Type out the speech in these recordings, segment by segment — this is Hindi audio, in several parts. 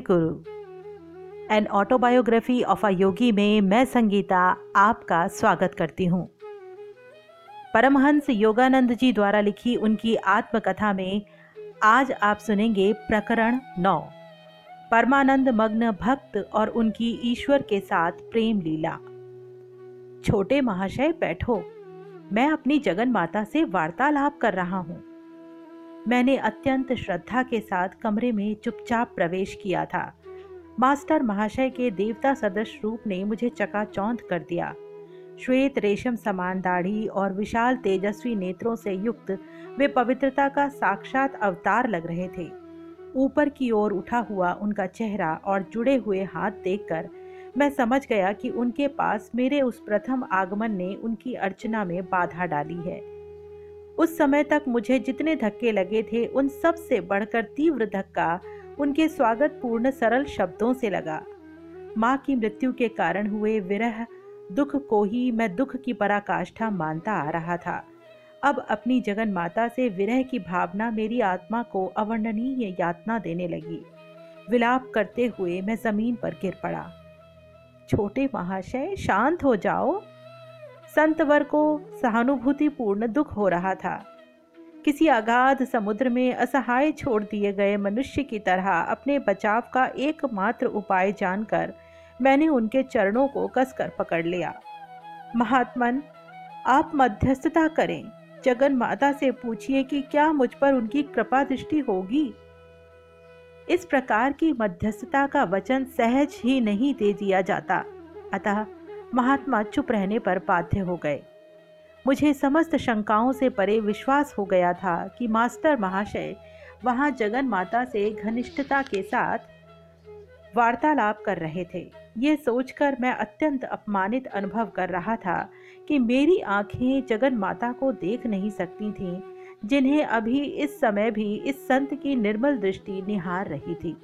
Guru an autobiography of a Yogi में मैं संगीता आपका स्वागत करती हूँ। परमहंस योगानंद जी द्वारा लिखी उनकी आत्मकथा में आज आप सुनेंगे प्रकरण नौ। परमानंद मग्न भक्त और उनकी ईश्वर के साथ प्रेम लीला। छोटे महाशय बैठो, मैं अपनी जगन माता से वार्तालाप कर रहा हूँ। मैंने अत्यंत श्रद्धा के साथ कमरे में चुपचाप प्रवेश किया था। मास्टर महाशय के देवता सदृश रूप ने मुझे चकाचौंध कर दिया। श्वेत रेशम समान दाढ़ी और विशाल तेजस्वी नेत्रों से युक्त वे पवित्रता का साक्षात अवतार लग रहे थे। ऊपर की ओर उठा हुआ उनका चेहरा और जुड़े हुए हाथ देखकर मैं समझ गया कि उनके पास मेरे उस प्रथम आगमन ने उनकी अर्चना में बाधा डाली है। उस समय तक मुझे जितने धक्के लगे थे, उन सबसे बढ़कर तीव्र धक्का उनके स्वागत पूर्ण सरल शब्दों से लगा। माँ की मृत्यु के कारण हुए विरह दुख को ही मैं दुख की पराकाष्ठा मानता आ रहा था। अब अपनी जगन माता से विरह की भावना मेरी आत्मा को अवर्णनीय यातना देने लगी। विलाप करते हुए मैं ज़मीन पर गिर पड़ा। छोटे महाशय, शांत हो जाओ। संतवर को सहानुभूतिपूर्ण दुख हो रहा था। किसी अगाध समुद्र में असहाय छोड़ दिए गए मनुष्य की तरह अपने बचाव का एकमात्र उपाय जानकर मैंने उनके चरणों को कसकर पकड़ लिया। महात्मन, आप मध्यस्थता करें। जगन माता से पूछिए कि क्या मुझ पर उनकी कृपा दृष्टि होगी? इस प्रकार की मध्यस्थता का वचन सहज ही नहीं दे दिया जाता। अतः महात्मा चुप रहने पर बाध्य हो गए। मुझे समस्त शंकाओं से परे विश्वास हो गया था कि मास्टर महाशय वहाँ जगन माता से घनिष्ठता के साथ वार्तालाप कर रहे थे। ये सोचकर मैं अत्यंत अपमानित अनुभव कर रहा था कि मेरी आँखें जगन माता को देख नहीं सकती थीं, जिन्हें अभी इस समय भी इस संत की निर्मल दृष्टि निहार रही थी।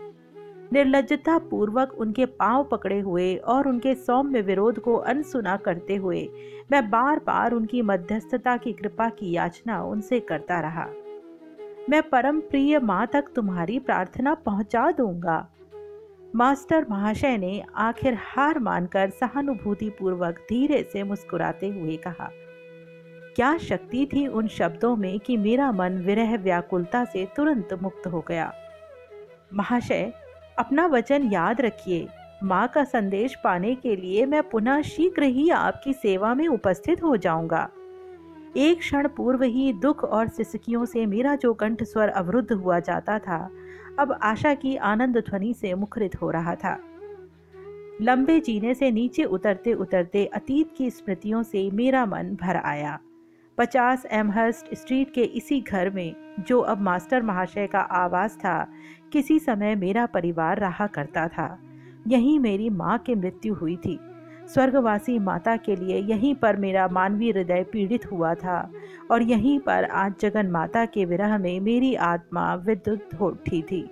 निर्लजता पूर्वक उनके पाँव पकड़े हुए और उनके सौम्य विरोध को अनसुना करते हुए, मैं बार बार उनकी मध्यस्थता की कृपा की याचना उनसे करता रहा। मैं परम प्रिय माँ तक तुम्हारी प्रार्थना पहुँचा दूँगा। मास्टर महाशय ने आखिर हार मानकर सहानुभूति पूर्वक धीरे से मुस्कुराते हुए कहा, क्या शक्ति थी उन शब्दों में कि मेरा मन विरह व्याकुलता से तुरंत मुक्त हो गया? महाशय अपना वचन याद रखिए। माँ का संदेश पाने के लिए मैं पुनः शीघ्र ही आपकी सेवा में उपस्थित हो जाऊँगा। एक क्षण पूर्व ही दुख और सिसकियों से मेरा जो कंठ स्वर अवरुद्ध हुआ जाता था, अब आशा की आनंद ध्वनि से मुखरित हो रहा था। लंबे जीने से नीचे उतरते उतरते अतीत की स्मृतियों से मेरा मन भर आया। पचास एमहर्स्ट स्ट्रीट के इसी घर में, जो अब मास्टर महाशय का आवास था, किसी समय मेरा परिवार रहा करता था। यहीं मेरी माँ की मृत्यु हुई थी। स्वर्गवासी माता के लिए यहीं पर मेरा मानवीय हृदय पीड़ित हुआ था, और यहीं पर आज जगन माता के विरह में मेरी आत्मा विद्युत उठी थी।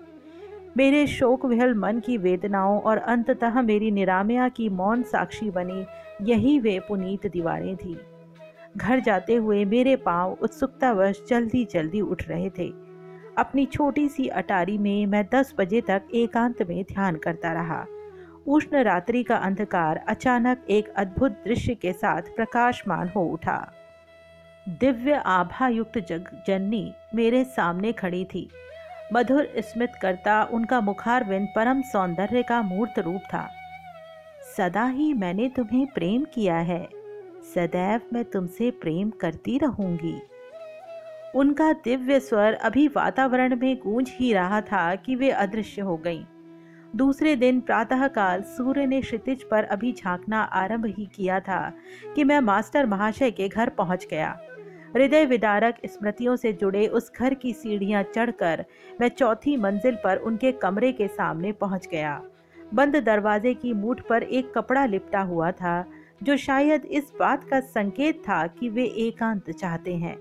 मेरे शोक विहल मन की वेदनाओं और अंततः मेरी निरामया की मौन साक्षी बनी यही वे पुनीत दीवारें थीं। घर जाते हुए मेरे पाँव उत्सुकतावश जल्दी जल्दी उठ रहे थे। अपनी छोटी सी अटारी में मैं दस बजे तक एकांत में ध्यान करता रहा। उष्ण रात्रि का अंधकार अचानक एक अद्भुत दृश्य के साथ प्रकाशमान हो उठा। दिव्य आभा युक्त जग जननी मेरे सामने खड़ी थी। मधुर स्मित करता उनका मुखारविंद परम सौंदर्य का मूर्त रूप था। सदा ही मैंने तुम्हें प्रेम किया है। सदैव मैं तुमसे प्रेम करती रहूँगी। उनका दिव्य स्वर अभी वातावरण में गूंज ही रहा था कि वे अदृश्य हो गईं। दूसरे दिन प्रातःकाल सूर्य ने क्षितिज पर अभी झांकना आरंभ ही किया था कि मैं मास्टर महाशय के घर पहुँच गया। हृदय विदारक स्मृतियों से जुड़े उस घर की सीढ़ियाँ चढ़कर मैं चौथी मंजिल पर उनके कमरे के सामने पहुँच गया। बंद दरवाजे की मूठ पर एक कपड़ा लिपटा हुआ था। जो शायद इस बात का संकेत था कि वे एकांत चाहते हैं।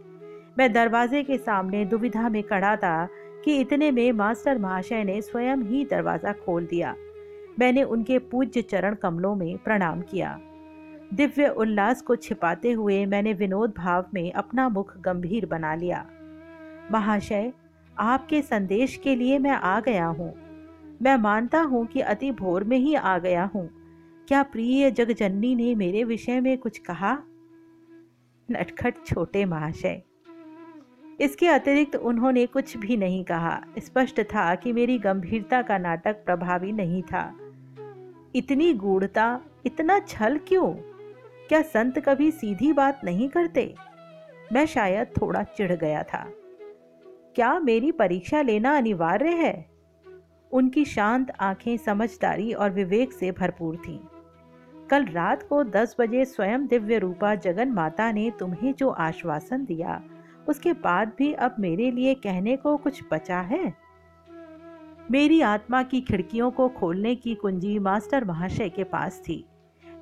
मैं दरवाजे के सामने दुविधा में खड़ा था कि इतने में मास्टर महाशय ने स्वयं ही दरवाज़ा खोल दिया। मैंने उनके पूज्य चरण कमलों में प्रणाम किया। दिव्य उल्लास को छिपाते हुए मैंने विनोद भाव में अपना मुख गंभीर बना लिया। महाशय, आपके संदेश के लिए मैं आ गया हूँ। मैं मानता हूँ कि अति भोर में ही आ गया हूँ। क्या प्रिय जगजननी ने मेरे विषय में कुछ कहा? नटखट छोटे महाशय। इसके अतिरिक्त उन्होंने कुछ भी नहीं कहा। स्पष्ट था कि मेरी गंभीरता का नाटक प्रभावी नहीं था। इतनी गूढ़ता, इतना छल क्यों? क्या संत कभी सीधी बात नहीं करते? मैं शायद थोड़ा चिढ़ गया था। क्या मेरी परीक्षा लेना अनिवार्य है? उनकी शांत आँखें समझदारी और विवेक से भरपूर थीं। कल रात को दस बजे स्वयं दिव्य रूपा जगन माता ने तुम्हें जो आश्वासन दिया, उसके बाद भी अब मेरे लिए कहने को कुछ बचा है? मेरी आत्मा की खिड़कियों को खोलने की कुंजी मास्टर महाशय के पास थी।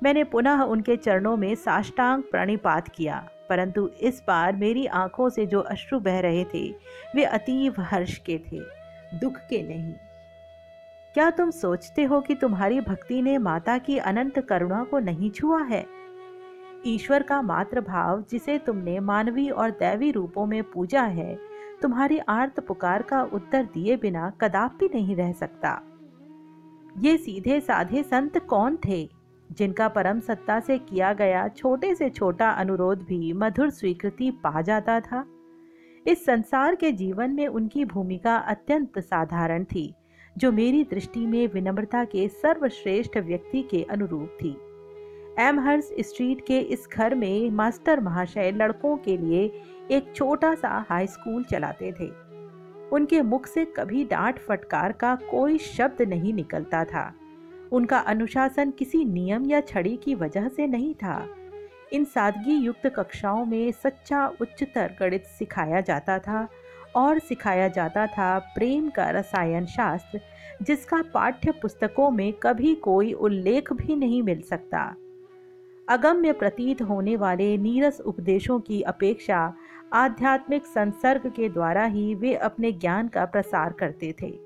मैंने पुनः उनके चरणों में साष्टांग प्रणिपात किया, परंतु इस बार मेरी आँखों से जो अश्रु बह रहे थे, वे अतीव हर्ष के थे, दुख के नहीं। क्या तुम सोचते हो कि तुम्हारी भक्ति ने माता की अनंत करुणा को नहीं छुआ है? ईश्वर का मात्र भाव जिसे तुमने मानवी और दैवी रूपों में पूजा है, तुम्हारी आर्त पुकार का उत्तर दिए बिना कदापि नहीं रह सकता। ये सीधे साधे संत कौन थे, जिनका परम सत्ता से किया गया छोटे से छोटा अनुरोध भी मधुर स्वीकृति पा जाता था? इस संसार के जीवन में उनकी भूमिका अत्यंत साधारण थी। जो मेरी दृष्टि में विनम्रता के सर्वश्रेष्ठ व्यक्ति के अनुरूप थी। एमहर्स स्ट्रीट के इस घर में मास्टर महाशय लड़कों के लिए एक छोटा सा हाई स्कूल चलाते थे। उनके मुख से कभी डांट फटकार का कोई शब्द नहीं निकलता था। उनका अनुशासन किसी नियम या छड़ी की वजह से नहीं था। इन सादगी युक्त कक्षाओं में सच्चा उच्चतर गणित सिखाया जाता था और सिखाया जाता था प्रेम का रसायन शास्त्र, जिसका पाठ्य पुस्तकों में कभी कोई उल्लेख भी नहीं मिल सकता। अगम्य प्रतीत होने वाले नीरस उपदेशों की अपेक्षा आध्यात्मिक संसर्ग के द्वारा ही वे अपने ज्ञान का प्रसार करते थे।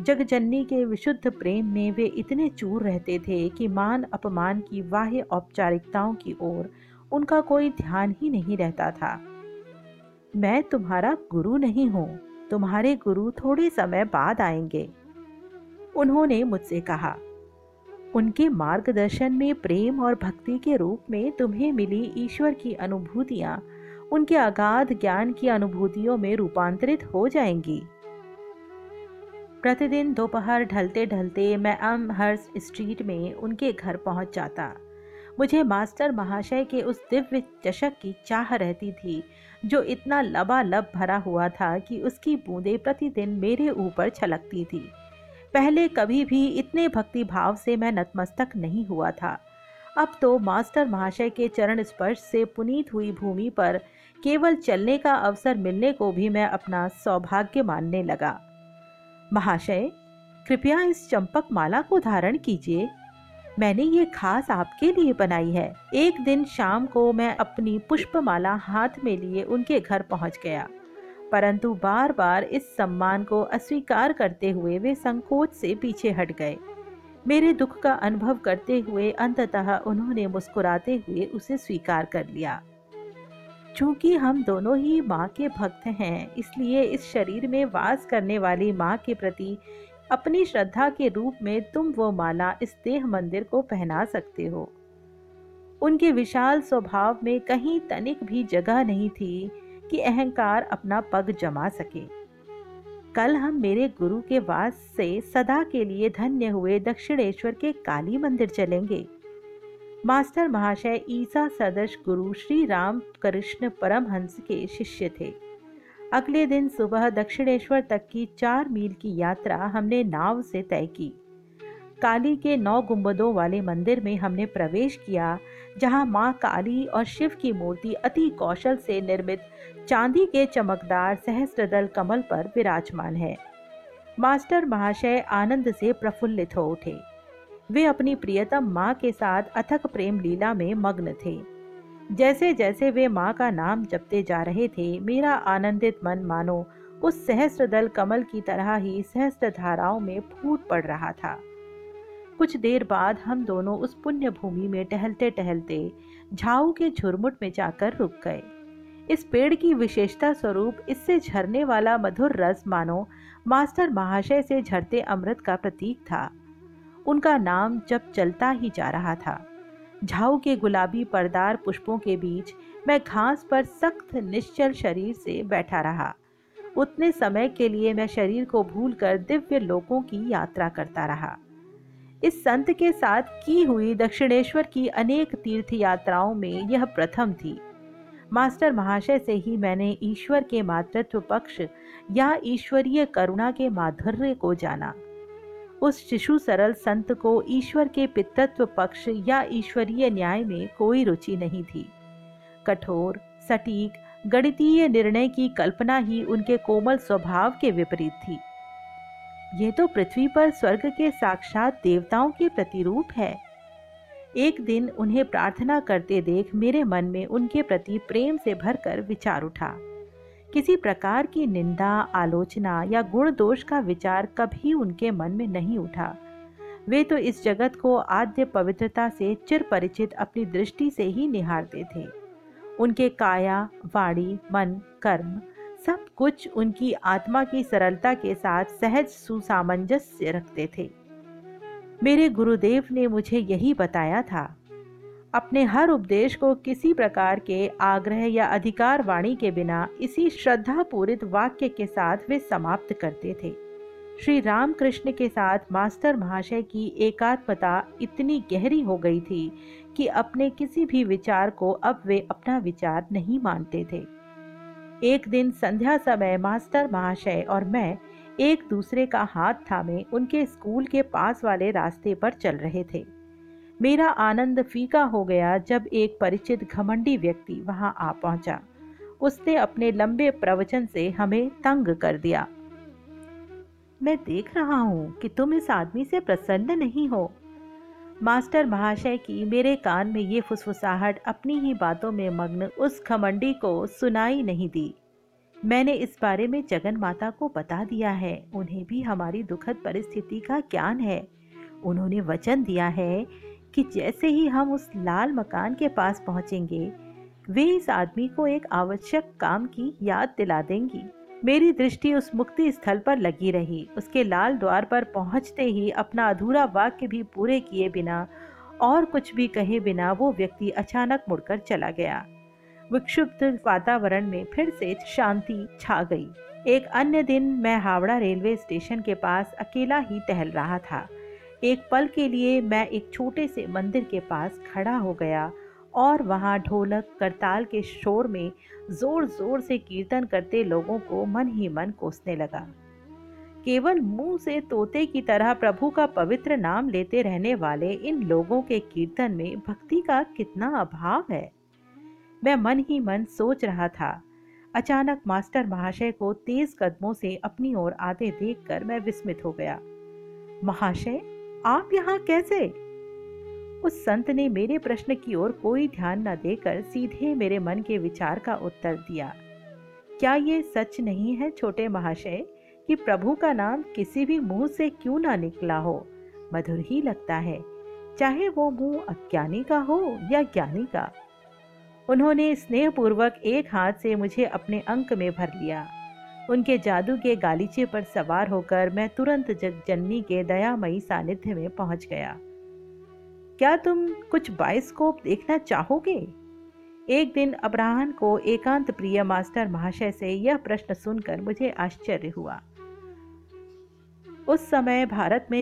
जगजननी के विशुद्ध प्रेम में वे इतने चूर रहते थे कि मान अपमान की बाह्य औपचारिकताओं की ओर उनका कोई ध्यान ही नहीं रहता था। मैं तुम्हारा गुरु नहीं हूँ, तुम्हारे गुरु थोड़े समय बाद आएँगे। उन्होंने मुझसे कहा, उनके मार्गदर्शन में प्रेम और भक्ति के रूप में तुम्हें मिली ईश्वर की अनुभूतियाँ, उनके अगाध ज्ञान की अनुभूतियों में रूपांतरित हो जाएँगी। प्रतिदिन दोपहर ढलते ढलते मैं अम हर्स स्ट्रीट में उनके घर पहुँच जाता। मुझे मास्टर महाशय के उस दिव्य चषक की चाह रहती थी जो इतना लबालब भरा हुआ था कि उसकी बूंदें प्रतिदिन मेरे ऊपर छलकती थी। पहले कभी भी इतने भक्ति भाव से मैं नतमस्तक नहीं हुआ था। अब तो मास्टर महाशय के चरण स्पर्श से पुनीत हुई भूमि पर केवल चलने का अवसर मिलने को भी मैं अपना सौभाग्य मानने लगा। महाशय, कृपया इस चंपक माला को धारण कीजिए। मैंने ये खास आपके लिए बनाई है। एक दिन शाम को मैं अपनी पुष्पमाला हाथ में लिए उनके घर पहुँच गया। परंतु बार बार इस सम्मान को अस्वीकार करते हुए वे संकोच से पीछे हट गए। मेरे दुख का अनुभव करते हुए अंततः उन्होंने मुस्कुराते हुए उसे स्वीकार कर लिया। चूँकि हम दोनों ही माँ के भक्त हैं, इसलिए इस शरीर में वास करने वाली माँ के प्रति अपनी श्रद्धा के रूप में तुम वो माला इस देह मंदिर को पहना सकते हो। उनके विशाल स्वभाव में कहीं तनिक भी जगह नहीं थी कि अहंकार अपना पग जमा सके। कल हम मेरे गुरु के वास से सदा के लिए धन्य हुए दक्षिणेश्वर के काली मंदिर चलेंगे। मास्टर महाशय ईसा सदस्य गुरु श्री राम कृष्ण परमहंस के शिष्य थे। अगले दिन सुबह दक्षिणेश्वर तक की चार मील की यात्रा हमने नाव से तय की। काली के नौ गुंबदों वाले मंदिर में हमने प्रवेश किया, जहाँ माँ काली और शिव की मूर्ति अति कौशल से निर्मित चांदी के चमकदार सहस्त्रदल कमल पर विराजमान है। मास्टर महाशय आनंद से प्रफुल्लित हो उठे। वे अपनी प्रियतम माँ के साथ अथक प्रेम लीला में मग्न थे। जैसे जैसे वे माँ का नाम जपते जा रहे थे, मेरा आनंदित मन मानो, उस सहस्त्र दल कमल की तरह ही सहस्त्र धाराओं में फूट पड़ रहा था। कुछ देर बाद हम दोनों उस पुण्य भूमि में टहलते टहलते झाऊ के झुरमुट में जाकर रुक गए। इस पेड़ की विशेषता स्वरूप इससे झरने वाला मधुर रस मानो, मास्टर महाशय से झरते अमृत का प्रतीक था। उनका नाम जब चलता ही जा रहा था। झाऊ के गुलाबी परदार पुष्पों के बीच मैं घास पर सख्त, निश्चल शरीर से बैठा रहा। उतने समय के लिए मैं शरीर को भूलकर दिव्य लोकों की यात्रा करता रहा। इस संत के साथ की हुई दक्षिणेश्वर की अनेक तीर्थ यात्राओं में यह प्रथम थी। मास्टर महाशय से ही मैंने ईश्वर के मातृत्व पक्ष या ईश्वरीय करुणा के माधुर्य को जाना। उस शिशु सरल संत को ईश्वर के पितृत्व पक्ष या ईश्वरीय न्याय में कोई रुचि नहीं थी। कठोर, सटीक, गणितीय निर्णय की कल्पना ही उनके कोमल स्वभाव के विपरीत थी। यह तो पृथ्वी पर स्वर्ग के साक्षात देवताओं के प्रतिरूप है। एक दिन उन्हें प्रार्थना करते देख मेरे मन में उनके प्रति प्रेम से भरकर विचार उठा। किसी प्रकार की निंदा, आलोचना या गुण दोष का विचार कभी उनके मन में नहीं उठा। वे तो इस जगत को आद्य पवित्रता से चिर परिचित अपनी दृष्टि से ही निहारते थे उनके काया, वाणी, मन, कर्म सब कुछ उनकी आत्मा की सरलता के साथ सहज सुसामंजस्य रखते थे। मेरे गुरुदेव ने मुझे यही बताया था। अपने हर उपदेश को किसी प्रकार के आग्रह या अधिकार वाणी के बिना इसी श्रद्धा पूरित वाक्य के साथ वे समाप्त करते थे। श्री रामकृष्ण के साथ मास्टर महाशय की एकात्मता इतनी गहरी हो गई थी कि अपने किसी भी विचार को अब वे अपना विचार नहीं मानते थे। एक दिन संध्या समय मास्टर महाशय और मैं एक दूसरे का हाथ थामे उनके स्कूल के पास वाले रास्ते पर चल रहे थे। मेरा आनंद फीका हो गया जब एक परिचित घमंडी व्यक्ति वहाँ आ पहुँचा। उसने अपने लंबे प्रवचन से हमें तंग कर दिया। मैं देख रहा हूँ कि तुम इस आदमी से प्रसन्न नहीं हो। मास्टर महाशय की मेरे कान में ये फुसफुसाहट अपनी ही बातों में मग्न उस खमंडी को सुनाई नहीं दी। मैंने इस बारे में जगन माता को बता दिया है, उन्हें भी हमारी दुखद परिस्थिति का ज्ञान है। उन्होंने वचन दिया है कि जैसे ही हम उस लाल मकान के पास पहुँचेंगे, वे इस आदमी को एक आवश्यक काम की याद दिला देंगी। मेरी दृष्टि उस मुक्ति स्थल पर लगी रही। उसके लाल द्वार पर पहुँचते ही अपना अधूरा वाक्य भी पूरे किए बिना, और कुछ भी कहे बिना वो व्यक्ति अचानक मुड़कर चला गया। विक्षुब्ध वातावरण में फिर से शांति छा गई। एक अन्य दिन मैं हावड़ा रेलवे स्टेशन के पास अकेला ही टहल रहा था। एक पल के लिए मैं एक छोटे से मंदिर के पास खड़ा हो गया और वहाँ ढोलक, करताल के शोर में ज़ोर ज़ोर से कीर्तन करते लोगों को मन ही मन कोसने लगा। केवल मुँह से तोते की तरह प्रभु का पवित्र नाम लेते रहने वाले इन लोगों के कीर्तन में भक्ति का कितना अभाव है। मैं मन ही मन सोच रहा था। अचानक मास्टर महाशय को तेज कदमों से अपनी ओर आते देखकर मैं विस्मित हो गया। महाशय? आप यहाँ कैसे? उस संत ने मेरे प्रश्न की ओर कोई ध्यान न देकर सीधे मेरे मन के विचार का उत्तर दिया। क्या ये सच नहीं है छोटे महाशय, कि प्रभु का नाम किसी भी मुँह से क्यों ना निकला हो? मधुर ही लगता है। चाहे वो मुँह अज्ञानी का हो या ज्ञानी का। उन्होंने स्नेहपूर्वक एक हाथ से मुझे अपने अंक में भर लिया। उनके जादू के गालीचे पर सवार होकर मैं तुरंत जगजननी के दयामयी सानिध्य में पहुँच गया। क्या तुम कुछ बायोस्कोप देखना चाहोगे? एक दिन अब्राहन को एकांत प्रिय मास्टर महाशय से यह प्रश्न सुनकर मुझे आश्चर्य हुआ। उस समय भारत में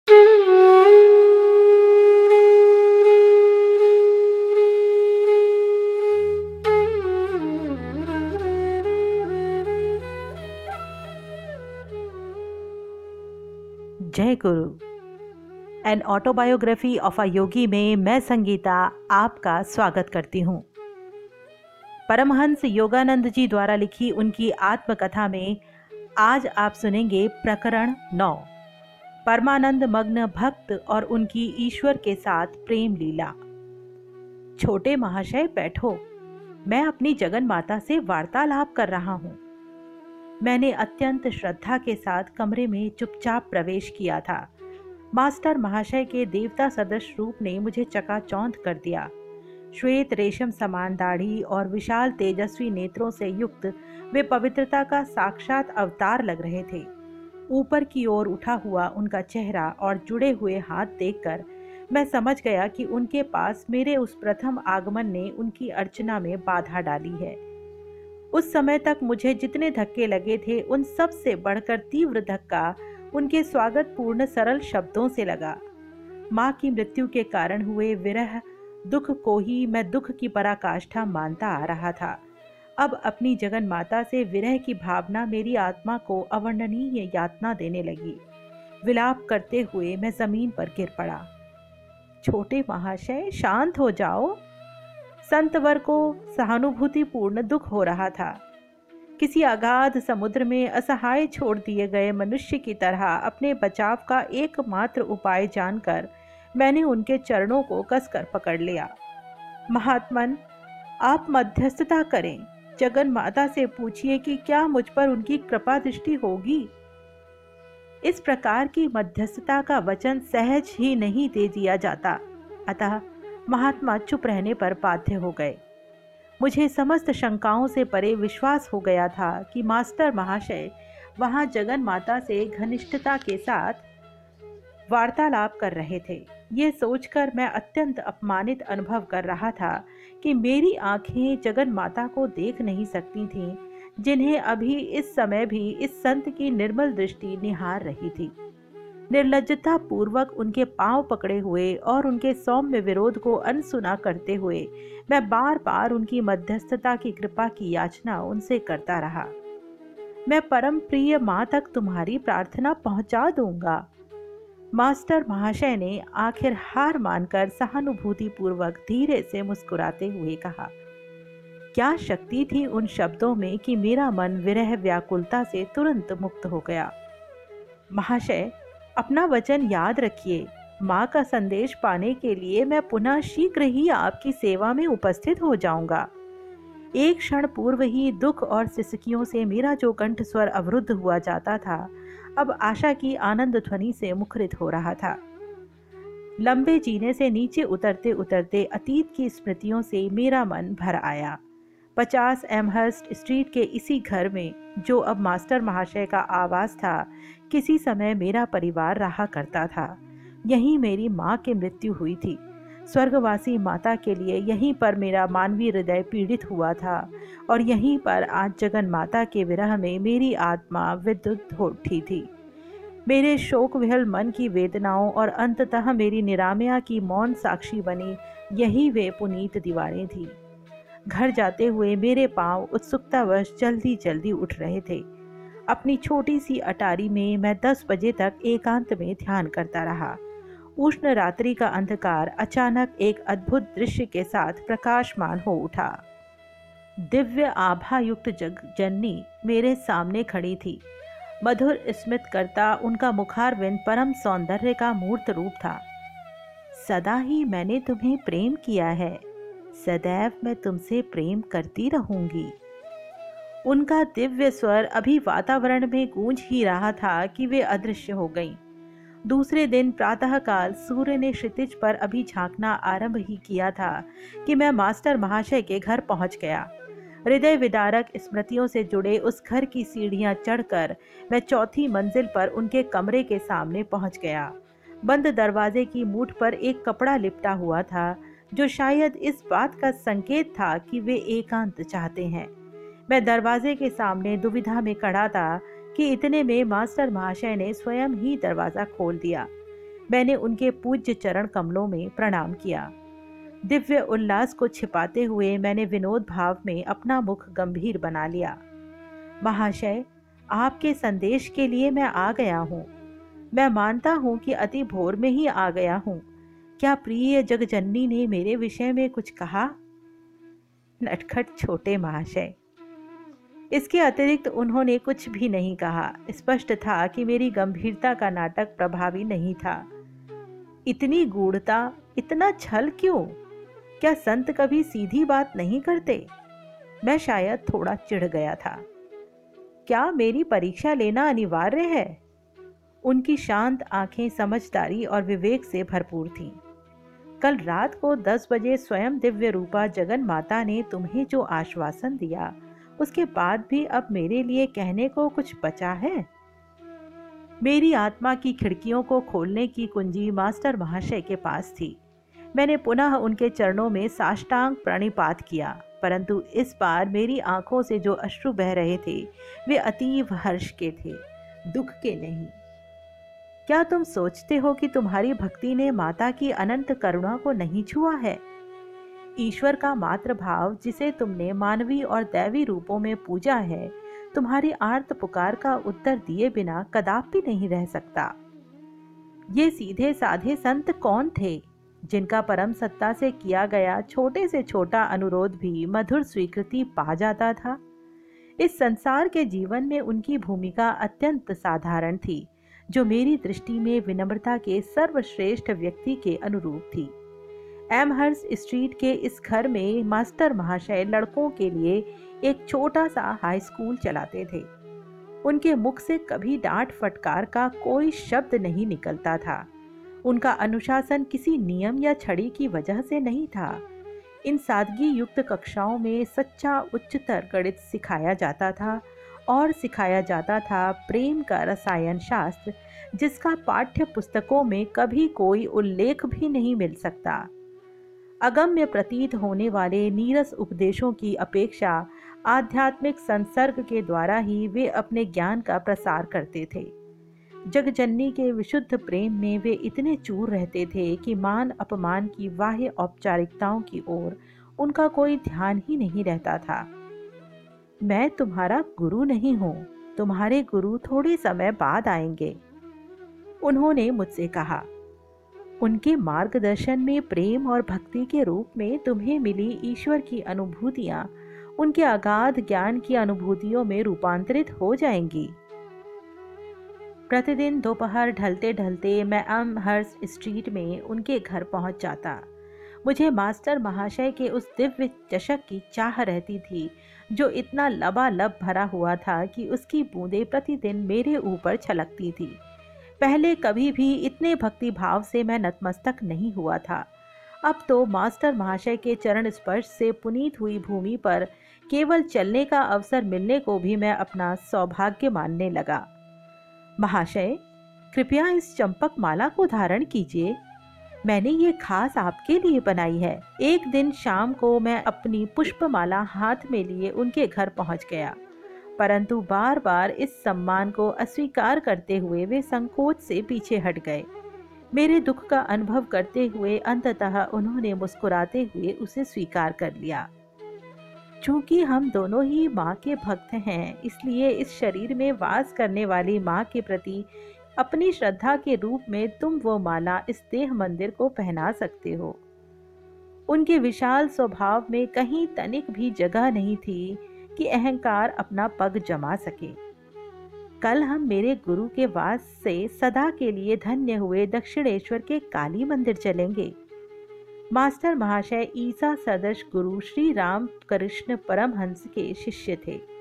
जय गुरु। An autobiography of a Yogi में मैं संगीता आपका स्वागत करती हूँ। परमहंस योगानंद जी द्वारा लिखी उनकी आत्मकथा में आज आप सुनेंगे प्रकरण नौ। परमानंद मग्न भक्त और उनकी ईश्वर के साथ प्रेम लीला। छोटे महाशय बैठो, मैं अपनी जगन माता से वार्तालाप कर रहा हूँ। मैंने अत्यंत श्रद्धा के साथ कमरे में चुपचाप प्रवेश किया था। मास्टर महाशय के देवता सदृश रूप ने मुझे चकाचौंध कर दिया। श्वेत रेशम समान दाढ़ी और विशाल तेजस्वी नेत्रों से युक्त वे पवित्रता का साक्षात अवतार लग रहे थे। ऊपर की ओर उठा हुआ उनका चेहरा और जुड़े हुए हाथ देखकर मैं समझ गया कि उनके पास मेरे उस प्रथम आगमन ने उनकी अर्चना में बाधा डाली है। उस समय तक मुझे जितने धक्के लगे थे, उन सबसे बढ़कर तीव्र धक्का उनके स्वागत पूर्ण सरल शब्दों से लगा। माँ की मृत्यु के कारण हुए विरह दुख को ही मैं दुख की पराकाष्ठा मानता आ रहा था। अब अपनी जगन माता से विरह की भावना मेरी आत्मा को अवर्णनीय यातना देने लगी। विलाप करते हुए मैं ज़मीन पर गिर पड़ा। छोटे महाशय, शांत हो जाओ। संतवर को सहानुभूतिपूर्ण दुख हो रहा था। किसी अगाध समुद्र में असहाय छोड़ दिए गए मनुष्य की तरह अपने बचाव का एकमात्र उपाय जानकर मैंने उनके चरणों को कसकर पकड़ लिया। महात्मन, आप मध्यस्थता करें। जगन माता से पूछिए कि क्या मुझ पर उनकी कृपा दृष्टि होगी? इस प्रकार की मध्यस्थता का वचन सहज ही नहीं दे दिया जाता। अतः महात्मा चुप रहने पर बाध्य हो गए। मुझे समस्त शंकाओं से परे विश्वास हो गया था कि मास्टर महाशय वहाँ जगन माता से घनिष्ठता के साथ वार्तालाप कर रहे थे। ये सोचकर मैं अत्यंत अपमानित अनुभव कर रहा था कि मेरी आँखें जगन माता को देख नहीं सकती थीं, जिन्हें अभी इस समय भी इस संत की निर्मल दृष्टि निहार रही थी। निर्लजता पूर्वक उनके पाँव पकड़े हुए और उनके सौम्य विरोध को अनसुना करते हुए, मैं बार बार उनकी मध्यस्थता की कृपा की याचना उनसे करता रहा। मैं परम प्रिय माँ तक तुम्हारी प्रार्थना पहुँचा दूँगा। मास्टर महाशय ने आखिर हार मानकर सहानुभूति पूर्वक धीरे से मुस्कुराते हुए कहा, क्या शक्ति थी उन शब्दों में कि मेरा मन विरह व्याकुलता से तुरंत मुक्त हो गया? महाशय अपना वचन याद रखिए। माँ का संदेश पाने के लिए मैं पुनः शीघ्र ही आपकी सेवा में उपस्थित हो जाऊँगा। एक क्षण पूर्व ही दुख और सिसकियों से मेरा जो कंठ स्वर अवरुद्ध हुआ जाता था, अब आशा की आनंद ध्वनि से मुखरित हो रहा था। लंबे जीने से नीचे उतरते उतरते अतीत की स्मृतियों से मेरा मन भर आया। पचास एमहर्स्ट स्ट्रीट के इसी घर में, जो अब मास्टर महाशय का आवास था, किसी समय मेरा परिवार रहा करता था। यहीं मेरी माँ की मृत्यु हुई थी। स्वर्गवासी माता के लिए यहीं पर मेरा मानवीय हृदय पीड़ित हुआ था, और यहीं पर आज जगन माता के विरह में मेरी आत्मा विद्युत उठी थी। मेरे शोक विहल मन की वेदनाओं और अंततः मेरी निरामया की मौन साक्षी बनी यही वे पुनीत दीवारें थी। घर जाते हुए मेरे पाँव उत्सुकतावश जल्दी जल्दी उठ रहे थे। अपनी छोटी सी अटारी में मैं दस बजे तक एकांत में ध्यान करता रहा। उष्ण रात्रि का अंधकार अचानक एक अद्भुत दृश्य के साथ प्रकाशमान हो उठा। दिव्य आभा युक्त जग, जननी मेरे सामने खड़ी थी। मधुर स्मित करता उनका मुखारविंद परम सौंदर्य का मूर्त रूप था। सदा ही मैंने तुम्हें प्रेम किया है। सदैव मैं तुमसे प्रेम करती रहूँगी। उनका दिव्य स्वर अभी वातावरण में गूंज ही रहा था कि वे अदृश्य हो गईं। दूसरे दिन प्रातःकाल सूर्य ने क्षितिज पर अभी झांकना आरंभ ही किया था कि मैं मास्टर महाशय के घर पहुँच गया। हृदय विदारक स्मृतियों से जुड़े उस घर की सीढ़ियाँ चढ़कर मैं चौथी मंजिल पर उनके कमरे के सामने पहुँच गया। बंद दरवाजे की मूठ पर एक कपड़ा लिपटा हुआ था। जो शायद इस बात का संकेत था कि वे एकांत चाहते हैं। मैं दरवाजे के सामने दुविधा में खड़ा था कि इतने में मास्टर महाशय ने स्वयं ही दरवाज़ा खोल दिया। मैंने उनके पूज्य चरण कमलों में प्रणाम किया। दिव्य उल्लास को छिपाते हुए मैंने विनोद भाव में अपना मुख गंभीर बना लिया। महाशय, आपके संदेश के लिए मैं आ गया हूँ। मैं मानता हूँ कि अति भोर में ही आ गया हूँ। क्या प्रिय जगजननी ने मेरे विषय में कुछ कहा? नटखट छोटे महाशय। इसके अतिरिक्त उन्होंने कुछ भी नहीं कहा। स्पष्ट था कि मेरी गंभीरता का नाटक प्रभावी नहीं था। इतनी गूढ़ता, इतना छल क्यों? क्या संत कभी सीधी बात नहीं करते? मैं शायद थोड़ा चिढ़ गया था। क्या मेरी परीक्षा लेना अनिवार्य है? उनकी शांत आँखें समझदारी और विवेक से भरपूर थीं। कल रात को दस बजे स्वयं दिव्य रूपा जगन माता ने तुम्हें जो आश्वासन दिया, उसके बाद भी अब मेरे लिए कहने को कुछ बचा है? मेरी आत्मा की खिड़कियों को खोलने की कुंजी मास्टर महाशय के पास थी। मैंने पुनः उनके चरणों में साष्टांग प्रणिपात किया, परंतु इस बार मेरी आँखों से जो अश्रु बह रहे थे, वे अतीव हर्ष के थे, दुख के नहीं। क्या तुम सोचते हो कि तुम्हारी भक्ति ने माता की अनंत करुणा को नहीं छुआ है? ईश्वर का मात्र भाव जिसे तुमने मानवीय और दैवी रूपों में पूजा है, तुम्हारी आर्त पुकार का उत्तर दिए बिना कदापि नहीं रह सकता। ये सीधे साधे संत कौन थे, जिनका परम सत्ता से किया गया छोटे से छोटा अनुरोध भी मधुर स्वीकृति पा जाता था? इस संसार के जीवन में उनकी भूमिका अत्यंत साधारण थी। जो मेरी दृष्टि में विनम्रता के सर्वश्रेष्ठ व्यक्ति के अनुरूप थी। एमहर्स स्ट्रीट के इस घर में मास्टर महाशय लड़कों के लिए एक छोटा सा हाई स्कूल चलाते थे। उनके मुख से कभी डांट फटकार का कोई शब्द नहीं निकलता था। उनका अनुशासन किसी नियम या छड़ी की वजह से नहीं था। इन सादगी युक्त कक्षाओं में सच्चा उच्चतर गणित सिखाया जाता था और सिखाया जाता था प्रेम का रसायन शास्त्र, जिसका पाठ्य पुस्तकों में कभी कोई उल्लेख भी नहीं मिल सकता। अगम्य प्रतीत होने वाले नीरस उपदेशों की अपेक्षा आध्यात्मिक संसर्ग के द्वारा ही वे अपने ज्ञान का प्रसार करते थे। जगजननी के विशुद्ध प्रेम में वे इतने चूर रहते थे कि मान अपमान की बाह्य औपचारिकताओं की ओर उनका कोई ध्यान ही नहीं रहता था। मैं तुम्हारा गुरु नहीं हूँ। तुम्हारे गुरु थोड़े समय बाद आएँगे। उन्होंने मुझसे कहा, उनके मार्गदर्शन में प्रेम और भक्ति के रूप में तुम्हें मिली ईश्वर की अनुभूतियाँ, उनके अगाध ज्ञान की अनुभूतियों में रूपांतरित हो जाएँगी। प्रतिदिन दोपहर ढलते ढलते मैं अम हर्स स्ट्रीट में उनके घर पहुँच जाता। मुझे मास्टर महाशय के उस दिव्य चषक की चाह रहती थी जो इतना लबालब भरा हुआ था कि उसकी बूंदें प्रतिदिन मेरे ऊपर छलकती थी। पहले कभी भी इतने भक्ति भाव से मैं नतमस्तक नहीं हुआ था। अब तो मास्टर महाशय के चरण स्पर्श से पुनीत हुई भूमि पर केवल चलने का अवसर मिलने को भी मैं अपना सौभाग्य मानने लगा। महाशय, कृपया इस चंपक माला को धारण कीजिए। मैंने ये खास आपके लिए बनाई है। एक दिन शाम को मैं अपनी पुष्पमाला हाथ में लिए उनके घर पहुँच गया। परंतु बार बार इस सम्मान को अस्वीकार करते हुए वे संकोच से पीछे हट गए। मेरे दुख का अनुभव करते हुए अंततः उन्होंने मुस्कुराते हुए उसे स्वीकार कर लिया। चूँकि हम दोनों ही माँ के भक्त हैं, इसलिए इस शरीर में वास करने वाली माँ के प्रति अपनी श्रद्धा के रूप में तुम वो माला इस देह मंदिर को पहना सकते हो। उनके विशाल स्वभाव में कहीं तनिक भी जगह नहीं थी कि अहंकार अपना पग जमा सके। कल हम मेरे गुरु के वास से सदा के लिए धन्य हुए दक्षिणेश्वर के काली मंदिर चलेंगे। मास्टर महाशय ईसा सदस्य गुरु श्री राम कृष्ण परमहंस के शिष्य थे।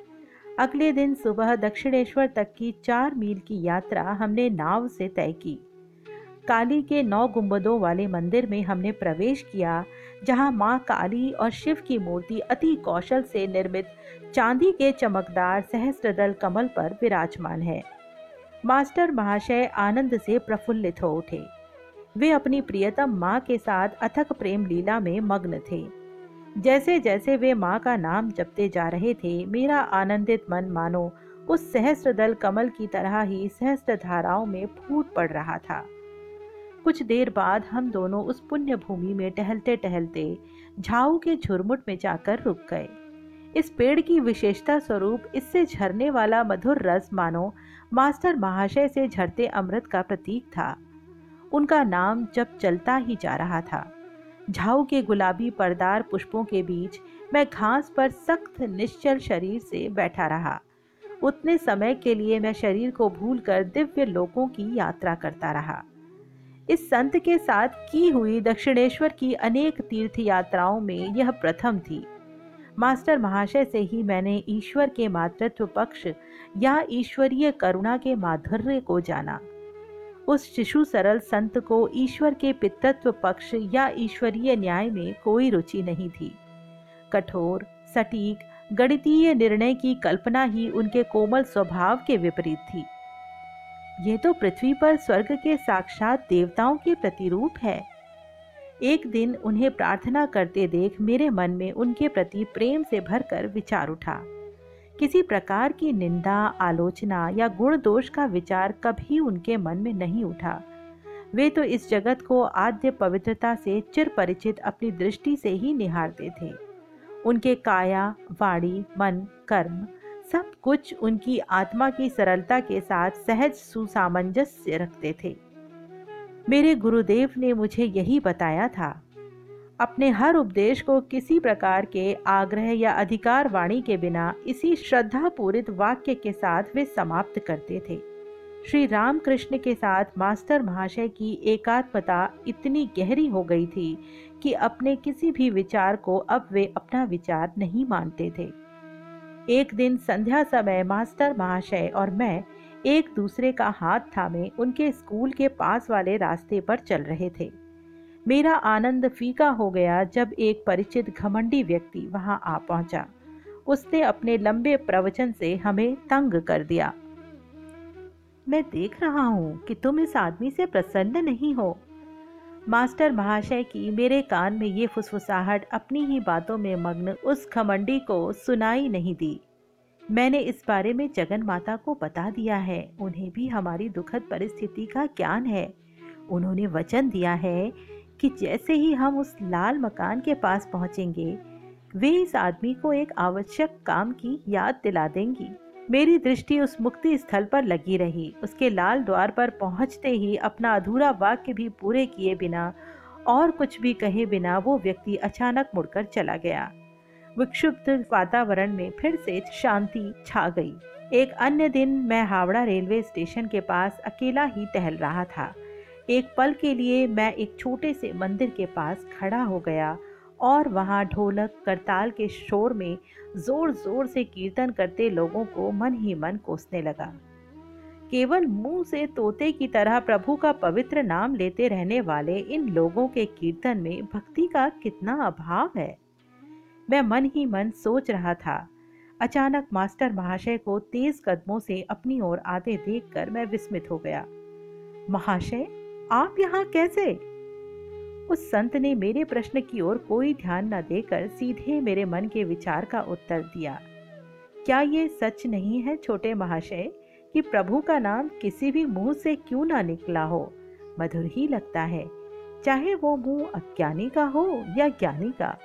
अगले दिन सुबह दक्षिणेश्वर तक की चार मील की यात्रा हमने नाव से तय की। काली के नौ गुंबदों वाले मंदिर में हमने प्रवेश किया, जहाँ माँ काली और शिव की मूर्ति अति कौशल से निर्मित चांदी के चमकदार सहस्त्रदल कमल पर विराजमान है। मास्टर महाशय आनंद से प्रफुल्लित हो उठे। वे अपनी प्रियतम माँ के साथ अथक प्रेम लीला में मग्न थे। जैसे जैसे वे माँ का नाम जपते जा रहे थे, मेरा आनंदित मन मानो, उस सहस्त्र दल कमल की तरह ही सहस्त्र धाराओं में फूट पड़ रहा था। कुछ देर बाद हम दोनों उस पुण्य भूमि में टहलते टहलते झाऊ के झुरमुट में जाकर रुक गए। इस पेड़ की विशेषता स्वरूप इससे झरने वाला मधुर रस मानो, मास्टर महाशय से झरते अमृत का प्रतीक था। उनका नाम जब चलता ही जा रहा था। झाऊ के गुलाबी परदार पुष्पों के बीच मैं घास पर सख्त, निश्चल शरीर से बैठा रहा। उतने समय के लिए मैं शरीर को भूलकर दिव्य लोकों की यात्रा करता रहा। इस संत के साथ की हुई दक्षिणेश्वर की अनेक तीर्थ यात्राओं में यह प्रथम थी। मास्टर महाशय से ही मैंने ईश्वर के मातृत्व पक्ष या ईश्वरीय करुणा के माधुर्य को जाना। उस शिशु सरल संत को ईश्वर के पितृत्व पक्ष या ईश्वरीय न्याय में कोई रुचि नहीं थी। कठोर, सटीक, गणितीय निर्णय की कल्पना ही उनके कोमल स्वभाव के विपरीत थी। यह तो पृथ्वी पर स्वर्ग के साक्षात देवताओं के प्रतिरूप है। एक दिन उन्हें प्रार्थना करते देख मेरे मन में उनके प्रति प्रेम से भरकर विचार उठा। किसी प्रकार की निंदा, आलोचना या गुण दोष का विचार कभी उनके मन में नहीं उठा। वे तो इस जगत को आद्य पवित्रता से चिर परिचित अपनी दृष्टि से ही निहारते थे। उनके काया, वाणी, मन, कर्म सब कुछ उनकी आत्मा की सरलता के साथ सहज सुसामंजस्य रखते थे। मेरे गुरुदेव ने मुझे यही बताया था। अपने हर उपदेश को किसी प्रकार के आग्रह या अधिकार वाणी के बिना इसी श्रद्धा पूरित वाक्य के साथ वे समाप्त करते थे। श्री रामकृष्ण के साथ मास्टर महाशय की एकात्मता इतनी गहरी हो गई थी कि अपने किसी भी विचार को अब वे अपना विचार नहीं मानते थे। एक दिन संध्या समय मास्टर महाशय और मैं एक दूसरे का हाथ थामे उनके स्कूल के पास वाले रास्ते पर चल रहे थे। मेरा आनंद फीका हो गया जब एक परिचित घमंडी व्यक्ति वहाँ आ पहुँचा। उसने अपने लंबे प्रवचन से हमें तंग कर दिया। मैं देख रहा हूँ कि तुम इस आदमी से प्रसन्न नहीं हो। मास्टर महाशय की मेरे कान में ये फुसफुसाहट अपनी ही बातों में मग्न उस खमंडी को सुनाई नहीं दी। मैंने इस बारे में जगन माता को बता दिया है, उन्हें भी हमारी दुखद परिस्थिति का ज्ञान है। उन्होंने वचन दिया है कि जैसे ही हम उस लाल मकान के पास पहुँचेंगे, वे इस आदमी को एक आवश्यक काम की याद दिला देंगी। मेरी दृष्टि उस मुक्ति स्थल पर लगी रही। उसके लाल द्वार पर पहुँचते ही अपना अधूरा वाक्य भी पूरे किए बिना, और कुछ भी कहे बिना वो व्यक्ति अचानक मुड़कर चला गया। विक्षुब्ध वातावरण में फिर से शांति छा गई। एक अन्य दिन मैं हावड़ा रेलवे स्टेशन के पास अकेला ही टहल रहा था। एक पल के लिए मैं एक छोटे से मंदिर के पास खड़ा हो गया और वहाँ ढोलक, करताल के शोर में ज़ोर ज़ोर से कीर्तन करते लोगों को मन ही मन कोसने लगा। केवल मुँह से तोते की तरह प्रभु का पवित्र नाम लेते रहने वाले इन लोगों के कीर्तन में भक्ति का कितना अभाव है। मैं मन ही मन सोच रहा था। अचानक मास्टर महाशय को तेज कदमों से अपनी ओर आते देखकर मैं विस्मित हो गया। महाशय? आप यहाँ कैसे? उस संत ने मेरे प्रश्न की ओर कोई ध्यान न देकर सीधे मेरे मन के विचार का उत्तर दिया। क्या ये सच नहीं है छोटे महाशय, कि प्रभु का नाम किसी भी मुँह से क्यों ना निकला हो? मधुर ही लगता है। चाहे वो मुँह अज्ञानी का हो या ज्ञानी का।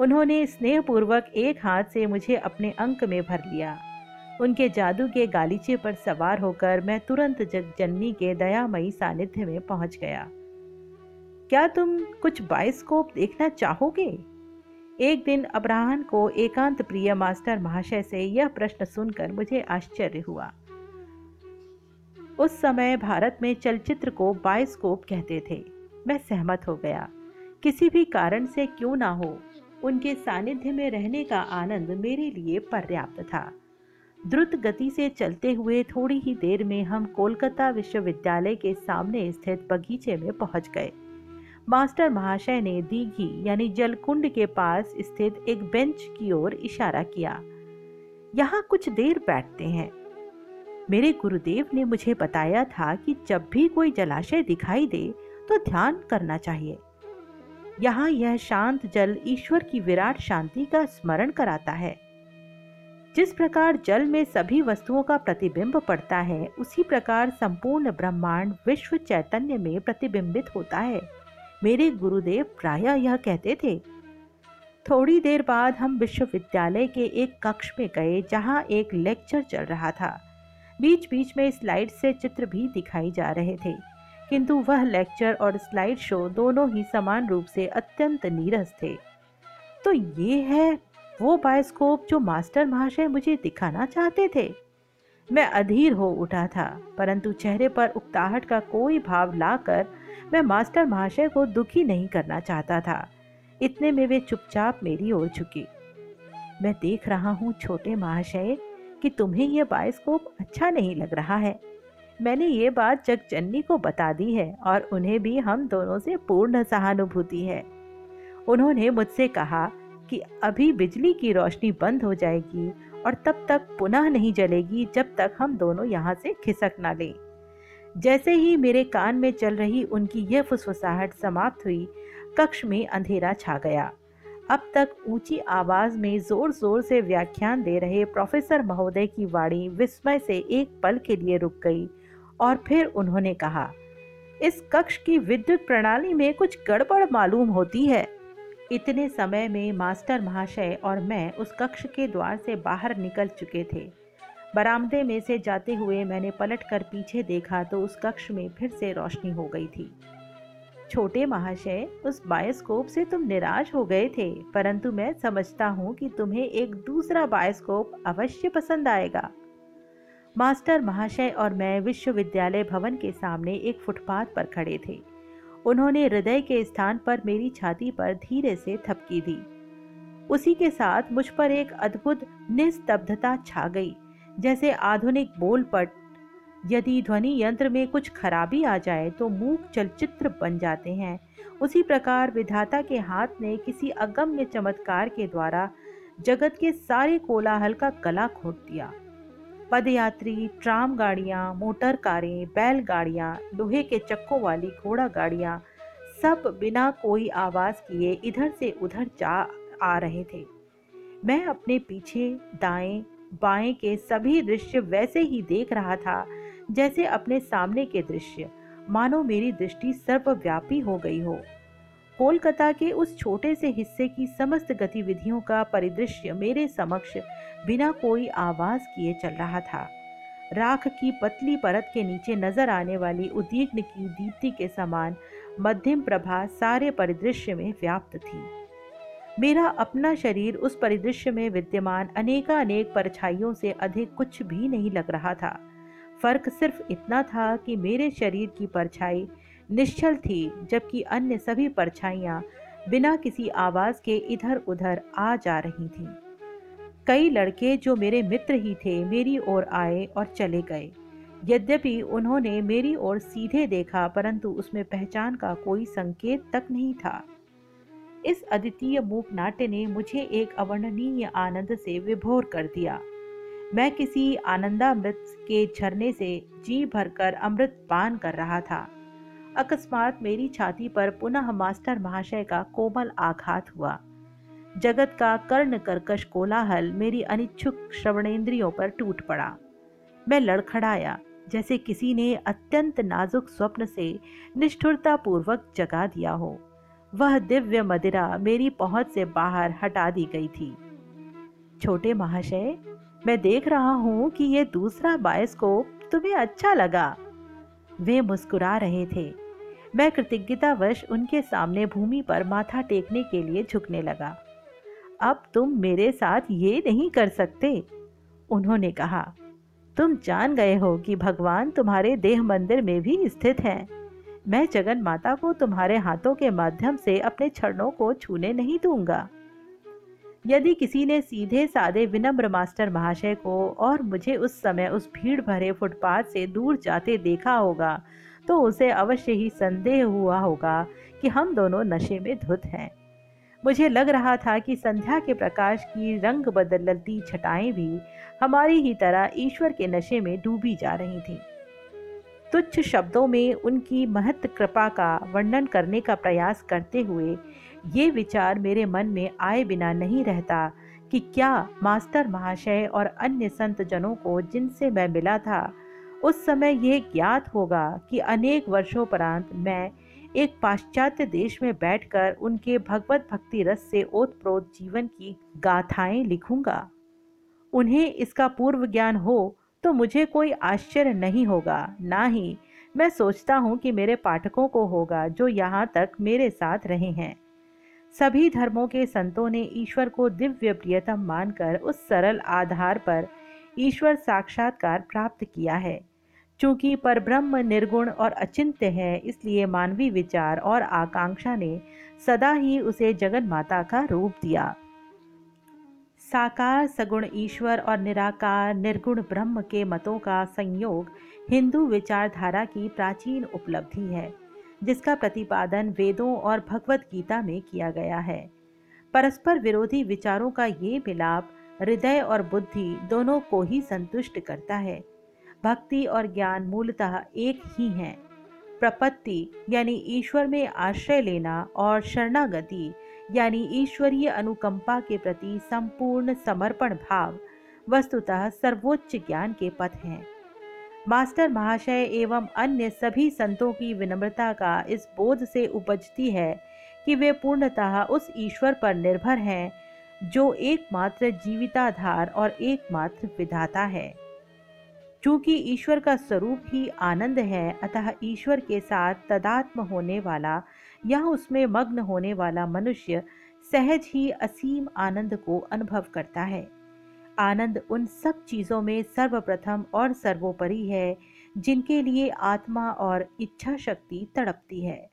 उन्होंने स्नेहपूर्वक एक हाथ से मुझे अपने अंक में भर लिया। उनके जादू के गालीचे पर सवार होकर मैं तुरंत जगजननी के दयामयी सानिध्य में पहुँच गया। क्या तुम कुछ बाइस्कोप देखना चाहोगे? एक दिन अब्राहन को एकांत प्रिय मास्टर महाशय से यह प्रश्न सुनकर मुझे आश्चर्य हुआ। उस समय भारत में चलचित्र को बाइस्कोप कहते थे। मैं सहमत हो गया। किसी भी कारण से क्यों ना हो, उनके सानिध्य में रहने का आनंद मेरे लिए पर्याप्त था। द्रुत गति से चलते हुए थोड़ी ही देर में हम कोलकाता विश्वविद्यालय के सामने स्थित बगीचे में पहुँच गए। मास्टर महाशय ने दीघी यानी जलकुंड के पास स्थित एक बेंच की ओर इशारा किया। यहाँ कुछ देर बैठते हैं। मेरे गुरुदेव ने मुझे बताया था कि जब भी कोई जलाशय दिखाई दे तो ध्यान करना चाहिए। यहाँ यह शांत जल ईश्वर की विराट शांति का स्मरण कराता है। जिस प्रकार जल में सभी वस्तुओं का प्रतिबिंब पड़ता है, उसी प्रकार संपूर्ण ब्रह्मांड विश्व चैतन्य में प्रतिबिंबित होता है। मेरे गुरुदेव प्राय यह कहते थे। थोड़ी देर बाद हम विश्वविद्यालय के एक कक्ष में गए, जहाँ एक लेक्चर चल रहा था। बीच बीच में स्लाइड से चित्र भी दिखाई जा रहे थे, किंतु वह लेक्चर और स्लाइड शो दोनों ही समान रूप से अत्यंत नीरस थे। तो ये है वो बायोस्कोप जो मास्टर महाशय मुझे दिखाना चाहते थे। मैं अधीर हो उठा था, परंतु चेहरे पर उकताहट का कोई भाव लाकर मैं मास्टर महाशय को दुखी नहीं करना चाहता था। इतने में वे चुपचाप मेरी ओर झुकी। मैं देख रहा हूँ छोटे महाशय कि तुम्हें यह बायोस्कोप अच्छा नहीं लग रहा है। मैंने ये बात जगजननी को बता दी है और उन्हें भी हम दोनों से पूर्ण सहानुभूति है। उन्होंने मुझसे कहा कि अभी बिजली की रोशनी बंद हो जाएगी और तब तक पुनः नहीं जलेगी जब तक हम दोनों यहाँ से खिसक ना लें। जैसे ही मेरे कान में चल रही उनकी यह फुसफुसाहट समाप्त हुई, कक्ष में अंधेरा छा गया। अब तक ऊँची आवाज़ में ज़ोर ज़ोर से व्याख्यान दे रहे प्रोफेसर महोदय की वाणी विस्मय से एक पल के लिए रुक गई और फिर उन्होंने कहा, इस कक्ष की विद्युत प्रणाली में कुछ गड़बड़ मालूम होती है। इतने समय में मास्टर महाशय और मैं उस कक्ष के द्वार से बाहर निकल चुके थे। बरामदे में से जाते हुए मैंने पलटकर पीछे देखा तो उस कक्ष में फिर से रोशनी हो गई थी। छोटे महाशय, उस बायोस्कोप से तुम निराश हो गए थे, परंतु मैं समझता हूँ कि तुम्हें एक दूसरा बायोस्कोप अवश्य पसंद आएगा। मास्टर महाशय और मैं विश्वविद्यालय भवन के सामने एक फुटपाथ पर खड़े थे। उन्होंने हृदय के स्थान पर मेरी छाती पर धीरे से थपकी दी। उसी के साथ मुझ पर एक अद्भुत निस्तब्धता छा गई, जैसे आधुनिक बोलपट यदि ध्वनि यंत्र में कुछ खराबी आ जाए तो मूक चलचित्र बन जाते हैं। उसी प्रकार विधाता के हाथ ने किसी अगम्य चमत्कार के द्वारा जगत के सारे कोलाहल का गला खोट दिया। पदयात्री, ट्राम गाड़ियाँ, मोटर कारें बैलगाड़ियाँ लोहे के चक्कों वाली घोड़ा गाड़ियाँ, सब बिना कोई आवाज़ किए इधर से उधर जा आ रहे थे। मैं अपने पीछे, दाएँ, बाएँ के सभी दृश्य वैसे ही देख रहा था, जैसे अपने सामने के दृश्य। मानो मेरी दृष्टि सर्वव्यापी हो गई हो। कोलकाता के उस छोटे से हिस्से की समस्त गतिविधियों का परिदृश्य मेरे समक्ष बिना कोई आवाज़ किए चल रहा था। राख की पतली परत के नीचे नज़र आने वाली उद्विग्न की दीप्ति के समान मध्यम प्रभा सारे परिदृश्य में व्याप्त थी। मेरा अपना शरीर उस परिदृश्य में विद्यमान अनेका अनेक परछाइयों से अधिक कुछ भी नहीं लग रहा था। फ़र्क सिर्फ़ इतना था कि मेरे शरीर की परछाई निश्चल थी, जबकि अन्य सभी परछाइयाँ बिना किसी आवाज़ के इधर उधर आ जा रही थीं। कई लड़के जो मेरे मित्र ही थे, मेरी ओर आए और चले गए। यद्यपि उन्होंने मेरी ओर सीधे देखा, परंतु उसमें पहचान का कोई संकेत तक नहीं था। इस अद्वितीय मूक नाट्य ने मुझे एक अवर्णनीय आनंद से विभोर कर दिया। मैं किसी आनंदामृत के झरने से जी भरकर अमृत पान कर रहा था। अकस्मात मेरी छाती पर पुनः मास्टर महाशय का कोमल आघात हुआ। जगत का कर्ण कर्कश कोलाहल मेरी अनिच्छुक श्रवणेन्द्रियों पर टूट पड़ा। मैं लड़खड़ाया, जैसे किसी ने अत्यंत नाजुक स्वप्न से निष्ठुरता पूर्वक जगा दिया हो। वह दिव्य मदिरा मेरी पहुँच से बाहर हटा दी गई थी। छोटे महाशय, मैं देख रहा हूँ कि यह दूसरा बायोस्कोप तुम्हें अच्छा लगा। वे मुस्कुरा रहे थे। मैं कृतज्ञतावश उनके सामने भूमि पर माथा टेकने के लिए झुकने लगा। अब तुम मेरे साथ ये नहीं कर सकते। उन्होंने कहा, तुम जान गए हो कि भगवान तुम्हारे देह मंदिर में भी स्थित हैं। मैं जगन माता को तुम्हारे हाथों के माध्यम से अपने चरणों को छूने नहीं दूँगा। यदि किसी ने सीधे सादे विनम्र मास्टर महाशय को और मुझे उस समय उस भीड़ भरे फुटपाथ से दूर जाते देखा होगा तो उसे अवश्य ही संदेह हुआ होगा कि हम दोनों नशे में धुत हैं। मुझे लग रहा था कि संध्या के प्रकाश की रंग बदलती छटाएँ भी हमारी ही तरह ईश्वर के नशे में डूबी जा रही थीं। तुच्छ शब्दों में उनकी महत्व कृपा का वर्णन करने का प्रयास करते हुए ये विचार मेरे मन में आए बिना नहीं रहता कि क्या मास्टर महाशय और अन्य संत जनों को जिनसे मैं मिला था उस समय यह ज्ञात होगा कि अनेक वर्षों परांत मैं एक पाश्चात्य देश में बैठकर उनके भगवत भक्ति रस से ओतप्रोत जीवन की गाथाएँ लिखूँगा। उन्हें इसका पूर्व ज्ञान हो तो मुझे कोई आश्चर्य नहीं होगा, ना ही मैं सोचता हूँ कि मेरे पाठकों को होगा जो यहाँ तक मेरे साथ रहे हैं। सभी धर्मों के संतों ने ईश्वर को दिव्य प्रियतम मानकर उस सरल आधार पर ईश्वर साक्षात्कार प्राप्त किया है। चूँकि परब्रह्म निर्गुण और अचिंत्य है, इसलिए मानवीय विचार और आकांक्षा ने सदा ही उसे जगन माता का रूप दिया। साकार, सगुण, ईश्वर और निराकार, निर्गुण ब्रह्म के मतों का संयोग हिंदू विचारधारा की प्राचीन उपलब्धि है, जिसका प्रतिपादन वेदों और भगवत गीता में किया गया है। परस्पर विरोधी विचारों का ये मिलाप हृदय और बुद्धि दोनों को ही संतुष्ट करता है। भक्ति और ज्ञान मूलतः एक ही हैं। प्रपत्ति, यानी ईश्वर में आश्रय लेना और शरणागति, यानी ईश्वरीय अनुकंपा के प्रति संपूर्ण समर्पण भाव, वस्तुतः सर्वोच्च ज्ञान के पथ हैं। मास्टर महाशय एवं अन्य सभी संतों की विनम्रता का इस बोध से उपजती है कि वे पूर्णतः उस ईश्वर पर निर्भर हैं, जो एकमात्र जीविताधार और एकमात्र विधाता है। चूँकि ईश्वर का स्वरूप ही आनंद है, अतः ईश्वर के साथ तदात्म होने वाला या उसमें मग्न होने वाला मनुष्य सहज ही असीम आनंद को अनुभव करता है। आनंद उन सब चीज़ों में सर्वप्रथम और सर्वोपरि है, जिनके लिए आत्मा और इच्छा शक्ति तड़पती है।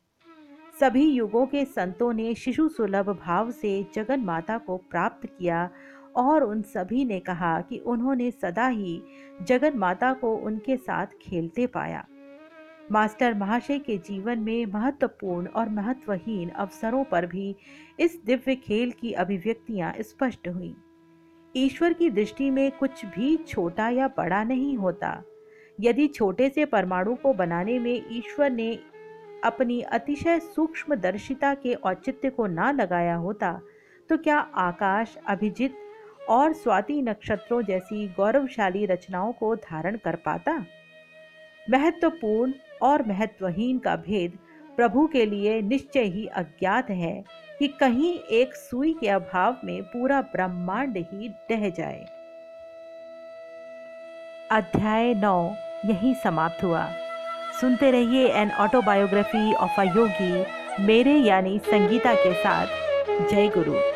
सभी युगों के संतों ने शिशु सुलभ भाव से जगन माता को प्राप्त किया और उन सभी ने कहा कि उन्होंने सदा ही जगन माता को उनके साथ खेलते पाया। मास्टर महाशय के जीवन में महत्वपूर्ण और महत्वहीन अवसरों पर भी इस दिव्य खेल की अभिव्यक्तियाँ स्पष्ट हुई। ईश्वर की दृष्टि में कुछ भी छोटा या बड़ा नहीं होता। यदि छोटे से परमाणु को बनाने में ईश्वर ने अपनी अतिशय सूक्ष्म दर्शिता के औचित्य को ना लगाया होता तो क्या आकाश, अभिजित और स्वाति नक्षत्रों जैसी गौरवशाली रचनाओं को धारण कर पाता। महत्वपूर्ण और महत्वहीन का भेद प्रभु के लिए निश्चय ही अज्ञात है कि कहीं एक सुई के अभाव में पूरा ब्रह्मांड ही डह जाए। अध्याय नौ, यही समाप्त हुआ। सुनते रहिए an autobiography of a Yogi, मेरे यानी संगीता के साथ। जय गुरु।